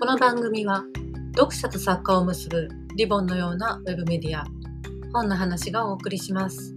この番組は読者と作家を結ぶリボンのようなウェブメディア。本の話がお送りします。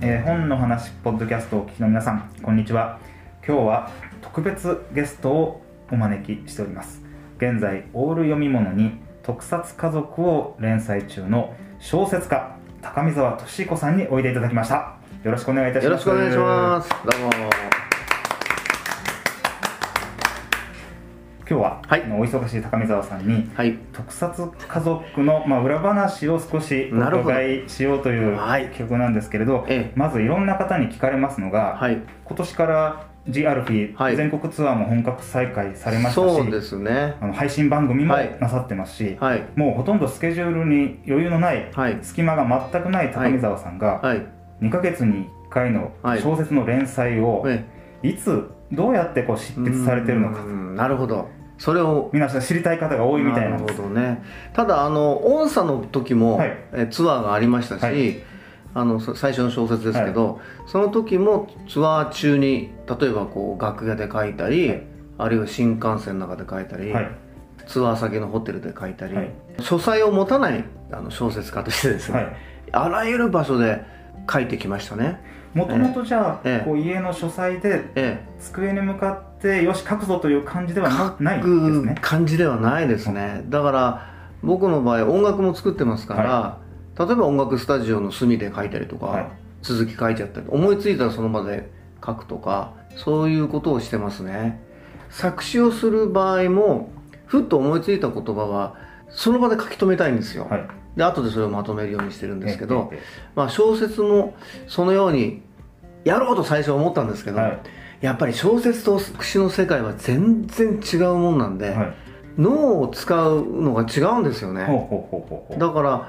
えー本の話ポッドキャストをお聞きの皆さんこんにちは。今日は特別ゲストをお招きしております。現在オール読み物に特撮家族を連載中の小説家高見沢俊彦さんにおいでいただきましたよろしくお願いいたしますよろしくお願いします。どうも。今日は、はいお忙しい高見沢さんにはい。特撮家族の、まあ、裏話を少しお伺いしようというはい企画なんですけれど、ええまずいろんな方に聞かれますのが、はい。今年から G アルフィー、はい全国ツアーも本格再開されましたしそうですね。あの配信番組もはいなさってますし、はい。もうほとんどスケジュールに余裕のない、はい。隙間が全くない高見沢さんが、はい。2ヶ月に1回のはい小説の連載を、えいつどうやってこう執筆されてるのかなるほど。それを。皆さん知りたい方が多いみたいなんるですほどね。ただ、あの、音差の時も、はいえツアーがありましたし、はいあのそ最初の小説ですけど、その時もツアー中に例えばこう楽屋で書いたり、はい。あるいは新幹線の中で書いたり、はい。ツアー先のホテルで書いたり、はい。書斎を持たないあの小説家としてですね、はい。あらゆる場所で書いてきましたね。もともとじゃあ、ええ。こう家の書斎でえ机に向かってよし書くぞという感じではなない書ですね。く感じではないですね。だから僕の場合音楽も作ってますから、例えば音楽スタジオの隅で書いたりとか、はい。続き書いちゃったり思いついたらその場で書くとかそういうことをしてますね。作詞をする場合もふっと思いついた言葉はその場で書き留めたいんですよ。はい。で後でそれをまとめるようにしてるんですけど、まあ、小説もそのようにやろうと最初思ったんですけど、えはい。やっぱり小説と詩の世界は全然違うもんなんで、はい。脳を使うのが違うんですよね。だから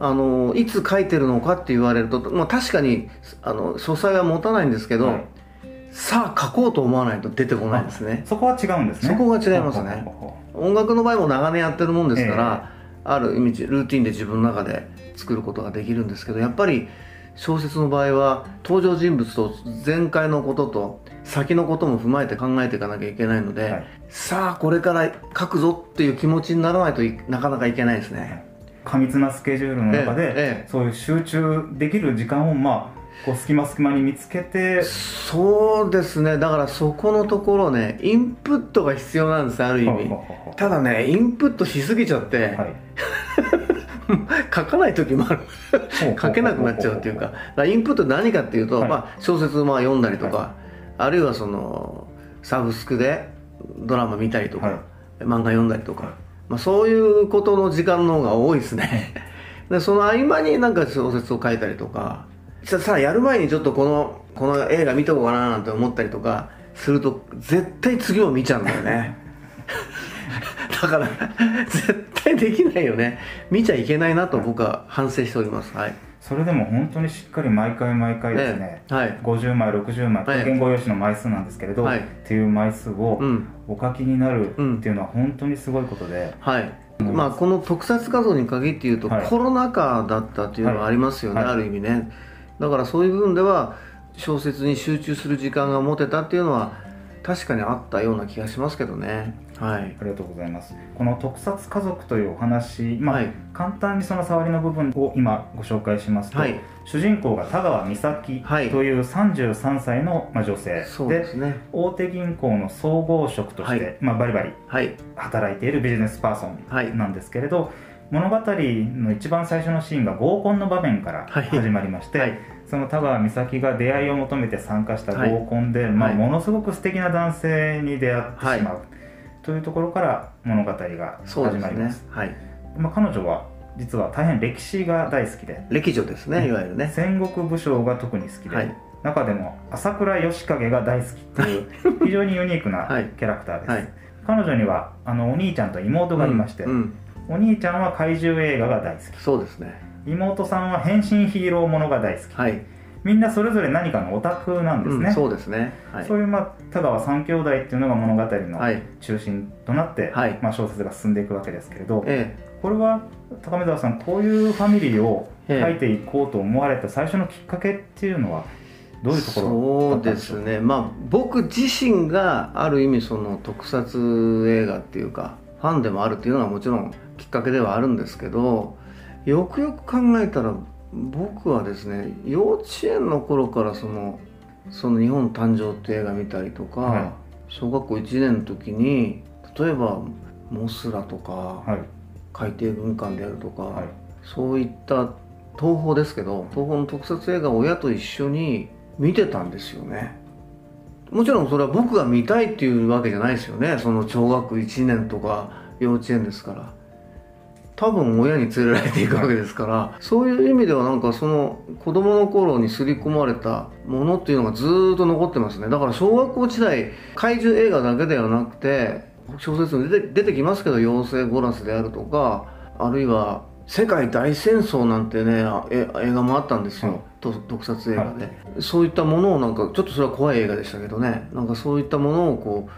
あのいつ書いてるのかって言われると、まあ、確かにあの書斎は持たないんですけど、はい。さあ書こうと思わないと出てこないですね。そこは違うんですね。そこが違いますね。音楽の場合も長年やってるもんですから、ある意味ルーティンで自分の中で作ることができるんですけどやっぱり小説の場合は登場人物と前回のことと先のことも踏まえて考えていかなきゃいけないので、はい。さあこれから書くぞっていう気持ちにならないといなかなかいけないですね。う過密なスケジュールの中で、そういう集中できる時間をまあこう隙間隙間に見つけてそうですね。だからそこのところねインプットが必要なんですある意味。ただねインプットしすぎちゃって、はい。書かない時もある。書けなくなっちゃうっていうか。インプット何かっていうと、はい。まあ、小説まあ読んだりとか、はあるいはそのサブスクでドラマ見たりとか、はい。漫画読んだりとか、まあ、そういうことの時間の方が多いですね。でその合間になんか小説を書いたりとかさあやる前にちょっとこのこの映画見とこうかななんて思ったりとかすると絶対次を見ちゃうんだよね。だから絶対できないよね。見ちゃいけないなと僕は反省しております。はい。それでも本当にしっかり毎回毎回ですね、ええはい。50枚60枚ええ。言語用紙の枚数なんですけれど、はい。っていう枚数をうん。お書きになるっていうのは本当にすごいことで、はい。まあこの特撮画像に限って言うと、はい。コロナ禍だったっていうのはありますよね、はい。ある意味ね。だからそういう部分では小説に集中する時間が持てたっていうのは確かにあったような気がしますけどねはい。ありがとうございます。この特撮家族というお話、まあはい。簡単にその触りの部分を今ご紹介しますと、はい。主人公が田川美咲はい。という33歳のまあ女性、ですね。大手銀行の総合職として、はい。まあ、バリバリはい。働いているビジネスパーソはい。ンなんですけれど、物語の一番最初のシーンが合コンの場面からはい。始まりまして、はい。その田川美咲が出会いを求めて参加した合コンで、まあ、はいものすごく素敵な男性に出会ってしまう、というところから物語が始まります。はい。まあ、彼女は実は大変歴史が大好きで。歴女ですねいわゆるね。戦国武将が特に好きで、はい。中でも朝倉義景が大好きっていう 非常にユニークな はい。キャラクターです、はい。彼女にはあのお兄ちゃんと妹がいまして、うんうん。お兄ちゃんは怪獣映画が大好そうですね。き妹さんは変身ヒーローものが大好き。はい、みんなそれぞれ何かのオタクなんですね、うん、そうですね。はい。そういう、まあ、田川三兄弟っていうのが物語のはい。中心となって、はい。まあ、小説が進んでいくわけですけれど、えこれは高見沢さんこういうファミリーをええ。書いていこうと思われた最初のきっかけっていうのはどういうところそうですね。まあ僕自身がある意味その特撮映画っていうかファンでもあるっていうのはもちろんきっかけではあるんですけどよくよく考えたら僕はですね幼稚園の頃からそのその日本誕生って映画見たりとか、はい。小学校1年の時に例えばモスラとか、はい。海底軍艦であるとか、はい。そういった東宝ですけど東宝の特撮映画を親と一緒に見てたんですよね。もちろんそれは僕が見たいっていうわけじゃないですよね。その小学1年とか幼稚園ですから多分親に連れられていくわけですからそういう意味ではなんかその子供の頃に刷り込まれたものっていうのがずーっと残ってますね。だから小学校時代怪獣映画だけではなくて小説に出て出てきますけど「妖精ゴラス」であるとかあるいは「世界大戦争」なんてねあえ映画もあったんですよ、はい。と特撮映画で、そういったものをなんかちょっとそれは怖い映画でしたけどね。なんかそういったものをこう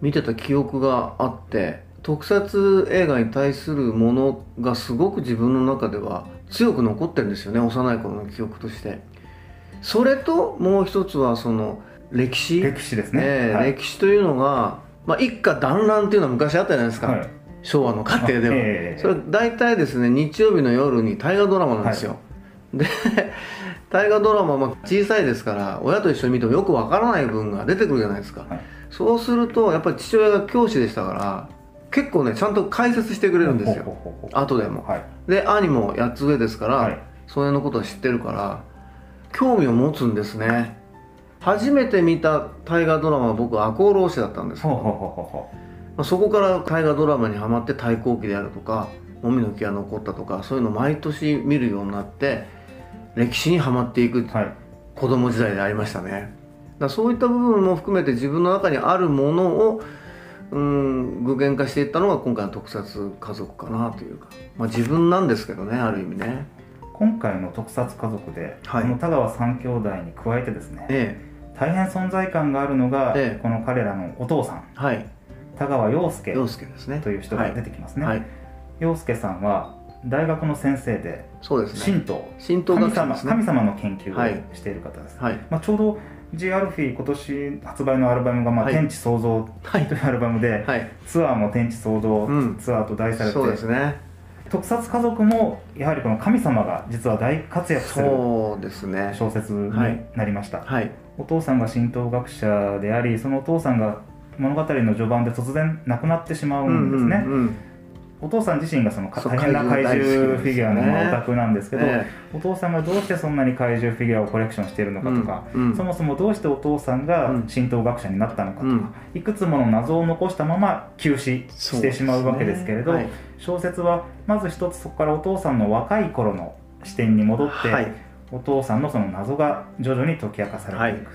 見てた記憶があって特撮映画に対するものがすごく自分の中では強く残ってるんですよね幼い頃の記憶として。それともう一つはその歴史？歴史ですね、ええはい。歴史というのが、まあ、一家団らんっていうのは昔あったじゃないですか、はい。昭和の家庭では、ええ。それ大体ですね日曜日の夜に大河ドラマなんですよ、で 大河ドラマ、まあ、小さいですから親と一緒に見てもよくわからない部分が出てくるじゃないですか、はい。そうするとやっぱり父親が教師でしたから結構ねちゃんと解説してくれるんですよ。後でも。はい。で兄も8つ上ですから、はい。それのことは知ってるから興味を持つんですね。初めて見た大河ドラマは僕赤穂浪士だったんです。けどそこから大河ドラマにはまって太閤記であるとか「もみの木が残った」とかそういうのを毎年見るようになって歴史にはまっていく子供時代でありましたね。だからそういった部分も含めて自分の中にあるものをうん具現化していったのが今回の特撮家族かなというか、まあ、自分なんですけどねある意味ね。今回の特撮家族で、はい。この田川三兄弟に加えてですねえ大変存在感があるのが、ええ。この彼らのお父さん。えはい。田川陽介陽介ですね。という人が出てきますね、はい、はい陽介さんは大学の先生でそうですね。神道神道ね。神様の研究はい。をしている方です、はい。まあ、ちょうど G アルフィー今年発売のアルバムが、まあはい。天地創造はい。というアルバムで、はい。ツアーも天地創造うん。ツアーと題されて、そうですね。特撮家族もやはりこの神様が実は大活躍するそうですね。小説になりました、はい。お父さんが神道学者でありそのお父さんが物語の序盤で突然亡くなってしまうんですね、うんうんうんお父さん自身がその大変な怪怪獣獣フィギュアのオタクなんですけど、えお父さんがどうしてそんなに怪獣フィギュアをコレクションしているのかとか、うんうん。そもそもどうしてお父さんがうん神道学者になったのかとか、うん。いくつもの謎を残したまま休止してしまうわけですけれど、小説はまず一つそこからお父さんの若い頃の視点に戻って、はい。お父さんのその謎が徐々に解き明かされていく、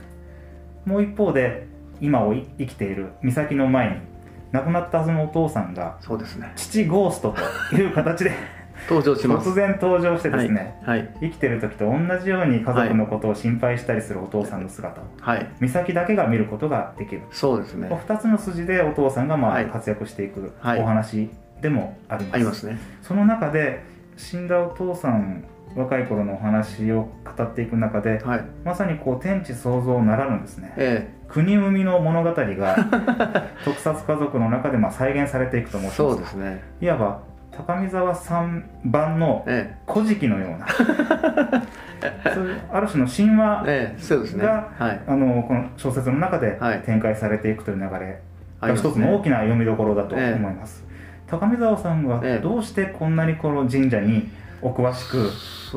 もう一方で今を生きている美咲の前に亡くなったはずのお父さんがそうですね。父ゴーストという形で 登場します。突然登場してですね、はいはい。生きてる時と同じように家族のことを心配したりするお父さんの姿をはい。美咲だけが見ることができる、そうですね。こう2つの筋でお父さんがまはい。あ活躍していくはい。お話でもあります,、ありますね。その中で死んだお父さん若い頃のお話を語っていく中ではい。まさにこう天地創造ならぬですね。え国生みの物語が 特撮家族の中でまあ再現されていくと思えってそうですね。いわば高見沢さん版のえ古事記のような。そういうある種の神え話ええそうですね。がはい。あのこの小説の中ではい。展開されていくという流れが一つの大きな読みどころだと思います、高見沢さんはええ。どうしてこんなにこの神社にお詳しく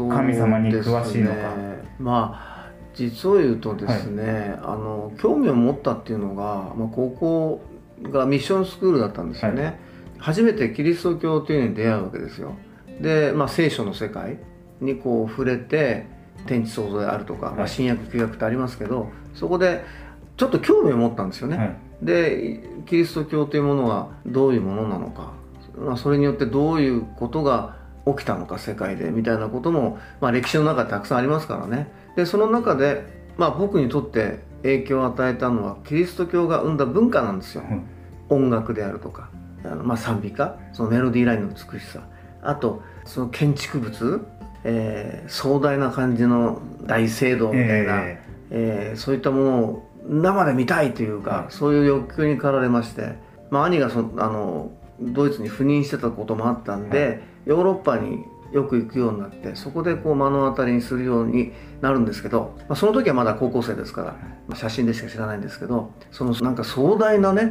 神様に詳しいのか。ねまあ実を言うとですね、あの興味を持ったっていうのが、まあ、高校がミッションスクールだったんですよね、は初めてキリスト教というのに出会うわけですよ。で、まあ、聖書の世界にこう触れて天地創造であるとか、まあ、はい。新約旧約ってありますけどそこでちょっと興味を持ったんですよね、はい。でキリスト教というものはどういうものなのか、まあ、それによってどういうことが起きたのか世界でみたいなことも、まあ、歴史の中でたくさんありますからねでその中で、まあ、僕にとって影響を与えたのはキリスト教が生んだ文化なんですよ。音楽であるとかあの、まあ、賛美歌そのメロディーラインの美しさ。あとその建築物、えー壮大な感じの大聖堂みたいな、ええ。ーそういったものを生で見たいというか、はい。そういう欲求に駆られまして、まあ、兄がそあのドイツに赴任してたこともあったんで、はヨーロッパによく行くようになってそこでこう目の当たりにするようになるんですけど、まあ、その時はまだ高校生ですから、まあ写真でしか知らないんですけどそのなんか壮大なね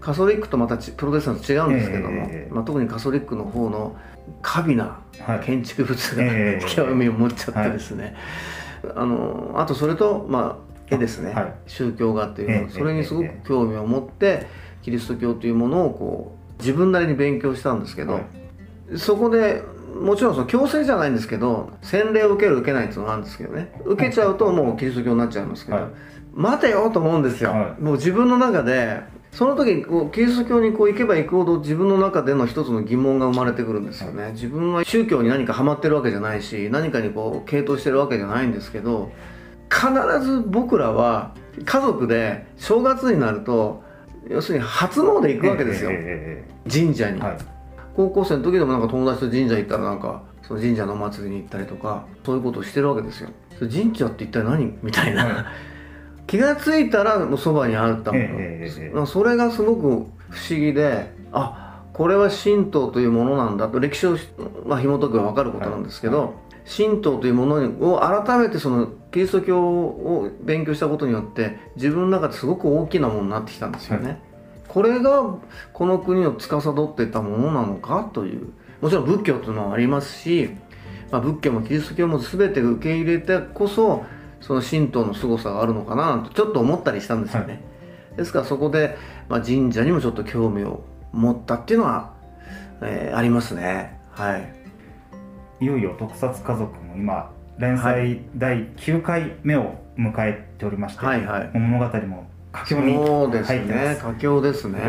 カソリックとまたちプロテスタント違うんですけども、ええ。まあ、特にカソリックの方の過敏なはい。建築物が、ええ。興味を持っちゃってですね、あのあとそれと、まあ、絵ですね、はい。宗教画っていうの、ええ。それにすごくええ。興味を持ってキリスト教というものをこう自分なりに勉強したんですけど、はい。そこでもちろんその強制じゃないんですけど洗礼を受ける受けないっていうのがあるんですけどね。受けちゃうともうキリスト教になっちゃいますけど、はい。待てよと思うんですよ、はい。もう自分の中でその時こうキリスト教にこう行けば行くほど自分の中での一つの疑問が生まれてくるんですよね、自分は宗教に何かハマってるわけじゃないし何かにこう傾倒してるわけじゃないんですけど必ず僕らは家族で正月になると要するに初詣行くわけですよ、え神社に、えはい高校生の時でもなんか友達と神社行ったらなんかその神社のお祭りに行ったりとかそういうことをしてるわけですよ。神社って一体何？みたいな、はい。気がついたらもうそばにあったもの、それがすごく不思議であこれは神道というものなんだと。歴史を、まあ、紐解けば分かることなんですけど、はい。神道というものを改めてそのキリスト教を勉強したことによって自分の中ですごく大きなものになってきたんですよね。はこれがこの国を司っていたものなのかという。もちろん仏教というのはありますし、まあ、仏教もキリスト教も全て受け入れてこそその神道の凄さがあるのかなとちょっと思ったりしたんですよね、ですからそこで、まあ、神社にもちょっと興味を持ったっていうのは、えーありますね。はい。いよいよ特撮家族も今連載第9回目を迎えておりまして、はいはい。物語も佳境にそうです入ってます。ね佳境ですね。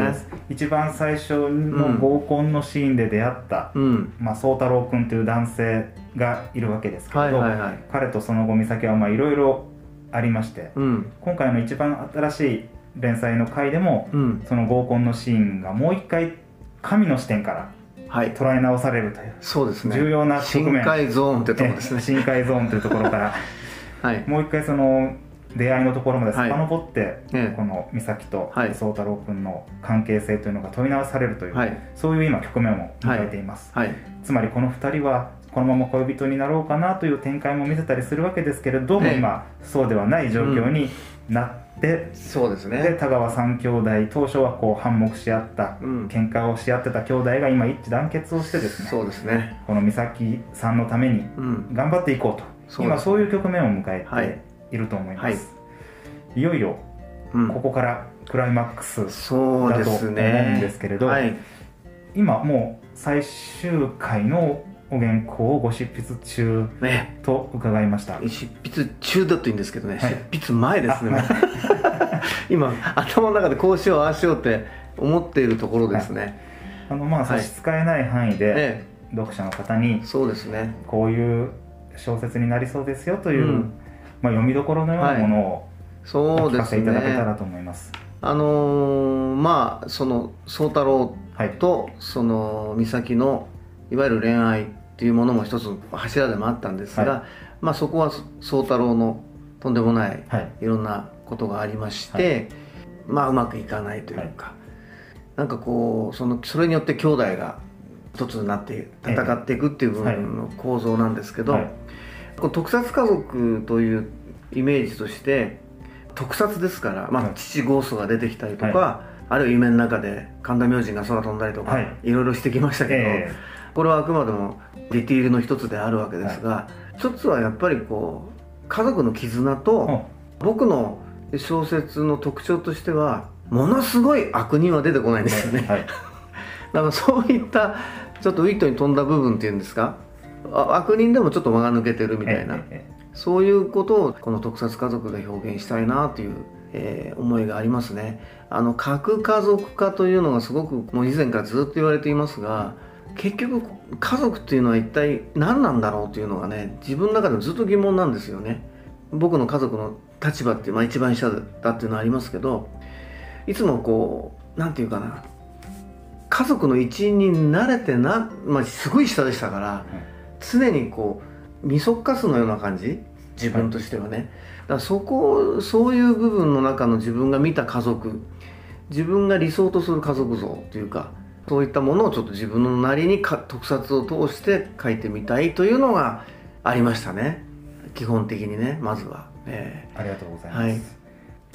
一番最初の合コンのシーンで出会った、うん。まあ、宗太郎君という男性がいるわけですけれはいど、はいはい。彼とその後美咲はまあいろいろありましてうん。今回の一番新しい連載の回でもうん。その合コンのシーンがもう一回神の視点からはい。捉え直されるというそうですね。重要な側面。深海ゾーンってとこですね。え 深海ゾーンというところから はい。もう一回その出会いのところまで遡って、ええ。この美咲とはい。宗太郎君の関係性というのが問い直されるという、はい。そういう今局面を迎えています、はい。つまりこの2人はこのまま恋人になろうかなという展開も見せたりするわけですけれども、ええ。今そうではない状況になって、そうですでね田川三兄弟当初はこう反目し合った、うん。喧嘩をし合ってた兄弟が今一致団結をしてですねそうですね。この美咲さんのためにうん。頑張っていこうと。そうです今そういう局面を迎えはい。ていると思います、はい。い、よいようん。ここからクライマックスそうですだと思うんねですけれど、はい。今もう最終回のお原稿をご執筆中ね。と伺いました。執筆中だといいんですけどね、はい。執筆前ですね。今頭の中でこうしようああしようって思っているところですね、あのまあはい。差し支えない範囲でえ読者の方にえそうですね。こういう小説になりそうですよという、うんまあ、読みどころのようなものをそうですね。せいただけたらと思います。あのーまあその宗太郎はい、とその美咲のいわゆる恋愛っていうものも一つの柱でもあったんですが、はまあそこは宗太郎のとんでもないはい。いろんなことがありまして、まあうまくいかないというか、なんかこうそのそれによって兄弟が一つになって戦っていくっていう部分の構造なんですけど、はいこの特撮家族というイメージとして特撮ですから、まあはい。父ゴーストが出てきたりとか、はあるいは夢の中で神田明神が空飛んだりとか、はい。いろいろしてきましたけど、えこれはあくまでもディティールの一つであるわけですが、一つはやっぱりこう家族の絆えと、僕の小説の特徴としてはものすごい悪人は出てこないんですよね、はい。だからそういったちょっとウィットに富んだ部分っていうんですかあ悪人でもちょっと間が抜けてるみたいな、そういうことをこの特撮家族で表現したいなという、えー思いがありますね。あの核家族化というのがすごくもう以前からずっと言われていますが結局家族っていうのは一体何なんだろうというのがね自分の中でもずっと疑問なんですよね。僕の家族の立場って、まあ、一番下だっていうのはありますけどいつもこうなんていうかな家族の一員に慣れてな、まあ、すごい下でしたから常にこうみそっかすのような感じ？自分としてはね、だからそこそういう部分の中の自分が見た家族。自分が理想とする家族像というかそういったものをちょっと自分のなりにか特撮を通して書いてみたいというのがありましたね。基本的にねまずは、えありがとうございます、はい。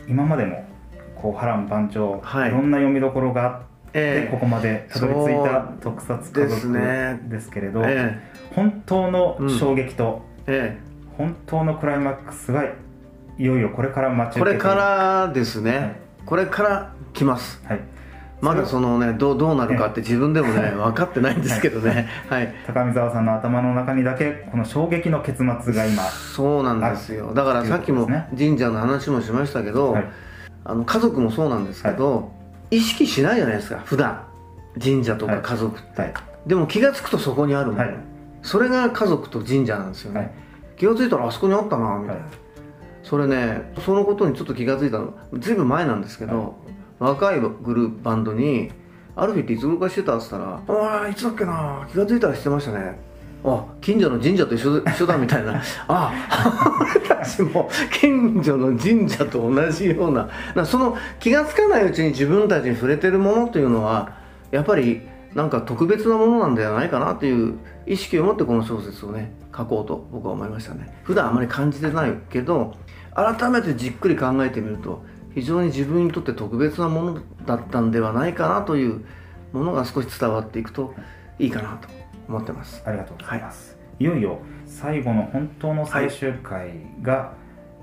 今までもこう波乱万丈、はい。い、ろんな読みどころがあって、ええ。ここまでたどり着いた特撮家です族ねですけれど、え本当の衝撃と、ええ。本当のクライマックスがいよいよこれから待ち受けこれからですね、はい。これから来ます。はい。まだそのねどうどうなるかって自分でもね分かってないんですけどね。はい。高見沢さんの頭の中にだけこの衝撃の結末が今そうなんですよ。だからさっきも神社の話もしましたけど、はい。あの家族もそうなんですけど、意識しないじゃないですか普段。神社とか家族って、はい。でも気が付くとそこにあるもの、はい。それが家族と神社なんですよね、はい。気が付いたらあそこにあったなみたいな、はい。それねそのことにちょっと気が付いたのずいぶん前なんですけど、若いグループバンドに「アルフィっていつ頃からしてた?」って言ったら「ああいつだっけな気が付いたらしてましたね」あ近所の神社と一緒一緒だみたいな。あ俺たちも近所の神社と同じような。なその気が付かないうちに自分たちに触れてるものというのはやっぱりなんか特別なものなんではないかなという意識を持ってこの小説をね書こうと僕は思いましたね。普段あまり感じてないけど改めてじっくり考えてみると非常に自分にとって特別なものだったんではないかなというものが少し伝わっていくといいかなと。思ってます。ありがとうございます、い、よいよ最後の本当の最終回が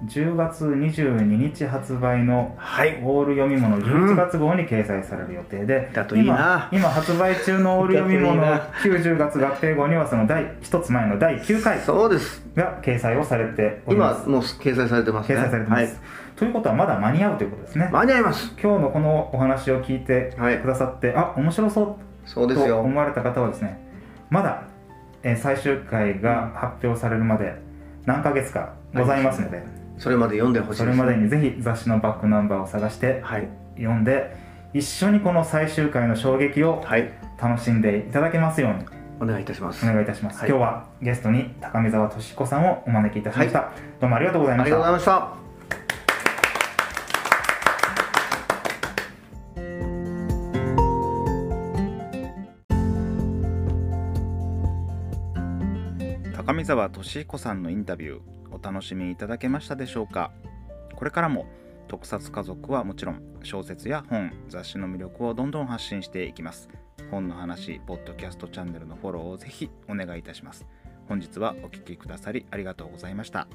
10月22日発売のはい。オール読み物11月号に掲載される予定で、今今発売中のオール読み物だ90月合併号にはその第一つ前の第9回が掲載をされております。今もう掲載されてますね。掲載されてます、ということはまだ間に合うということですね。はい、間に合います。今日のこのお話を聞いてはい。くださって、あ面白そうとそうですよ。思われた方はですねまだ、えー最終回が発表されるまで何ヶ月かございますので、それまで読んでほしいですそれまでにぜひ雑誌のバックナンバーを探してはい。読んで一緒にこの最終回の衝撃をはい。楽しんでいただけますように。お願いいたします。お願いいたします、はい。今日はゲストに高見沢俊彦さんをお招きいたしました、どうもありがとうございましありがとうございたました上沢俊彦さんのインタビューお楽しみいただけましたでしょうか？これからも特撮家族はもちろん小説や本雑誌の魅力をどんどん発信していきます。本の話ポッドキャストチャンネルのフォローをぜひお願いいたします。本日はお聴きくださりありがとうございました。